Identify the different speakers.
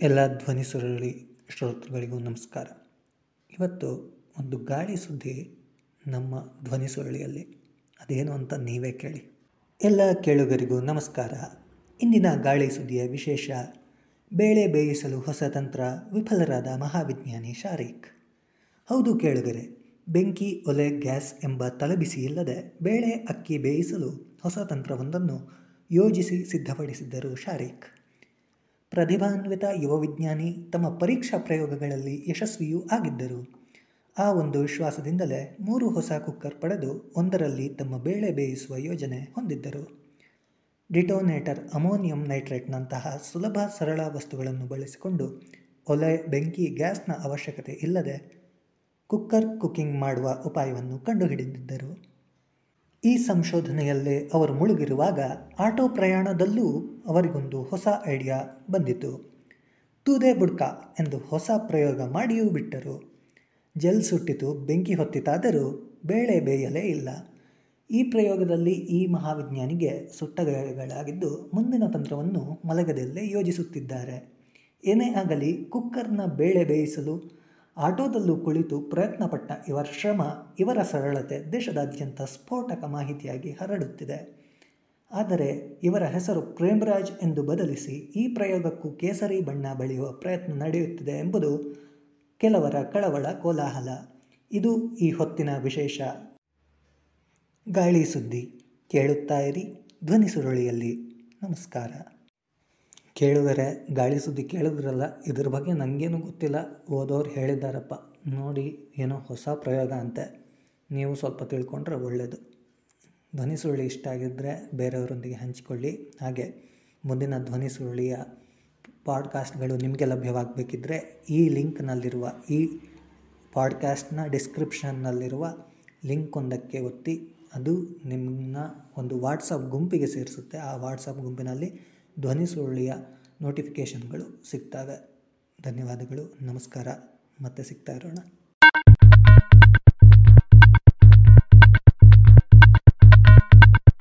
Speaker 1: ಎಲ್ಲ ಧ್ವನಿ ಸುರಳಿ ಶ್ರೋತೃಗಳಿಗೂ ನಮಸ್ಕಾರ. ಇವತ್ತು ಒಂದು ಗಾಳಿ ಸುದ್ದಿ ನಮ್ಮ ಧ್ವನಿ ಸುರಳಿಯಲ್ಲಿ ಅದೇನು ಅಂತ ನೀವೇ ಕೇಳಿ. ಎಲ್ಲ ಕೇಳುಗರಿಗೂ ನಮಸ್ಕಾರ. ಇಂದಿನ ಗಾಳಿ ಸುದ್ದಿಯ ವಿಶೇಷ, ಬೇಳೆ ಬೇಯಿಸಲು ಹೊಸ ತಂತ್ರ ವಿಫಲರಾದ ಮಹಾವಿಜ್ಞಾನಿ ಶಾರೀಕ್ ಹೌದು ಕೇಳುಗರೆ, ಬೆಂಕಿ, ಒಲೆ, ಗ್ಯಾಸ್ ಎಂಬ ತಲೆಬಿಸಿ ಇಲ್ಲದೆ ಬೇಳೆ, ಅಕ್ಕಿ ಬೇಯಿಸಲು ಹೊಸ ತಂತ್ರವೊಂದನ್ನು ಯೋಜಿಸಿ ಸಿದ್ಧಪಡಿಸಿದ್ದರು ಶಾರೀಕ್ ಪ್ರತಿಭಾನ್ವಿತ ಯುವ ವಿಜ್ಞಾನಿ ತಮ್ಮ ಪರೀಕ್ಷಾ ಪ್ರಯೋಗಗಳಲ್ಲಿ ಯಶಸ್ವಿಯೂ ಆಗಿದ್ದರು. ಆ ಒಂದು ವಿಶ್ವಾಸದಿಂದಲೇ ಮೂರು ಹೊಸ ಕುಕ್ಕರ್ ಪಡೆದು ಒಂದರಲ್ಲಿ ತಮ್ಮ ಬೇಳೆ ಬೇಯಿಸುವ ಯೋಜನೆ ಹೊಂದಿದ್ದರು. ಡಿಟೋನೇಟರ್ ಅಮೋನಿಯಂ ನೈಟ್ರೇಟ್ನಂತಹ ಸುಲಭ ಸರಳ ವಸ್ತುಗಳನ್ನು ಬಳಸಿಕೊಂಡು ಒಲೆ, ಬೆಂಕಿ, ಗ್ಯಾಸ್ನ ಅವಶ್ಯಕತೆ ಇಲ್ಲದೆ ಕುಕ್ಕರ್ ಕುಕ್ಕಿಂಗ್ ಮಾಡುವ ಉಪಾಯವನ್ನು ಕಂಡುಹಿಡಿದಿದ್ದರು. ಈ ಸಂಶೋಧನೆಯಲ್ಲೇ ಅವರು ಮುಳುಗಿರುವಾಗ ಆಟೋ ಪ್ರಯಾಣದಲ್ಲೂ ಅವರಿಗೊಂದು ಹೊಸ ಐಡಿಯಾ ಬಂದಿತು. ತೂದೆ ಬುಡ್ಕ ಎಂದು ಹೊಸ ಪ್ರಯೋಗ ಮಾಡಿಯೂ ಬಿಟ್ಟರು. ಜೆಲ್ ಸುಟ್ಟಿತು, ಬೆಂಕಿ ಹೊತ್ತಿತಾದರೂ ಬೇಳೆ ಬೇಯಲೇ ಇಲ್ಲ. ಈ ಪ್ರಯೋಗದಲ್ಲಿ ಈ ಮಹಾವಿಜ್ಞಾನಿಗೆ ಸುಟ್ಟಗಳಾಗಿದ್ದು ಮುಂದಿನ ತಂತ್ರವನ್ನು ಮಲಗದಲ್ಲೇ ಯೋಜಿಸುತ್ತಿದ್ದಾರೆ. ಏನೇ ಆಗಲಿ, ಕುಕ್ಕರ್ನ ಬೇಳೆ ಬೇಯಿಸಲು ಆಟೋದಲ್ಲೂ ಕುಳಿತು ಪ್ರಯತ್ನಪಟ್ಟ ಇವರ ಶ್ರಮ, ಇವರ ಸರಳತೆ ದೇಶದಾದ್ಯಂತ ಸ್ಫೋಟಕ ಮಾಹಿತಿಯಾಗಿ ಹರಡುತ್ತಿದೆ. ಆದರೆ ಇವರ ಹೆಸರು ಪ್ರೇಮರಾಜ್ ಎಂದು ಬದಲಿಸಿ ಈ ಪ್ರಯೋಗಕ್ಕೂ ಕೇಸರಿ ಬಣ್ಣ ಬಳಿಯುವ ಪ್ರಯತ್ನ ನಡೆಯುತ್ತಿದೆ ಎಂಬುದು ಕೆಲವರ ಕಳವಳ ಕೋಲಾಹಲ. ಇದು ಈ ಹೊತ್ತಿನ ವಿಶೇಷ. ಗಾಳಿ ಸುದ್ದಿ ಕೇಳುತ್ತಾ ಇರಿ. ಧ್ವನಿ ಸುರುಳಿಯಲ್ಲಿ. ನಮಸ್ಕಾರ. ಕೇಳುವರೆ ಗಾಳಿ ಸುದ್ದಿ ಕೇಳಿದ್ರಲ್ಲ, ಇದ್ರ ಬಗ್ಗೆ ನನಗೇನು ಗೊತ್ತಿಲ್ಲ, ಓದೋರು ಹೇಳಿದ್ದಾರಪ್ಪ. ನೋಡಿ, ಏನೋ ಹೊಸ ಪ್ರಯೋಗ ಅಂತೆ. ನೀವು ಸ್ವಲ್ಪ ತಿಳ್ಕೊಂಡ್ರೆ ಒಳ್ಳೆಯದು ಧ್ವನಿ ಸುರುಳಿ ಇಷ್ಟ ಆಗಿದ್ದರೆ ಬೇರೆಯವರೊಂದಿಗೆ ಹಂಚಿಕೊಳ್ಳಿ. ಹಾಗೆ, ಮುಂದಿನ ಧ್ವನಿ ಸುರುಳಿಯ ಪಾಡ್ಕಾಸ್ಟ್ಗಳು ನಿಮಗೆ ಲಭ್ಯವಾಗಬೇಕಿದ್ರೆ, ಈ ಲಿಂಕ್ನಲ್ಲಿರುವ, ಈ ಪಾಡ್ಕಾಸ್ಟ್ನ ಡಿಸ್ಕ್ರಿಪ್ಷನ್ನಲ್ಲಿರುವ ಲಿಂಕ್ ಒಂದಕ್ಕೆ ಒತ್ತಿ. ಅದು ನಿಮ್ಮನ್ನ ಒಂದು ವಾಟ್ಸಪ್ ಗುಂಪಿಗೆ ಸೇರಿಸುತ್ತೆ. ಆ ವಾಟ್ಸಪ್ ಗುಂಪಿನಲ್ಲಿ ಧ್ವನಿ ಸುರುಳಿಯ ನೋಟಿಫಿಕೇಷನ್ಗಳು ಸಿಗ್ತವೆ. ಧನ್ಯವಾದಗಳು. ನಮಸ್ಕಾರ. ಮತ್ತೆ ಸಿಗ್ತಾ ಇರೋಣ.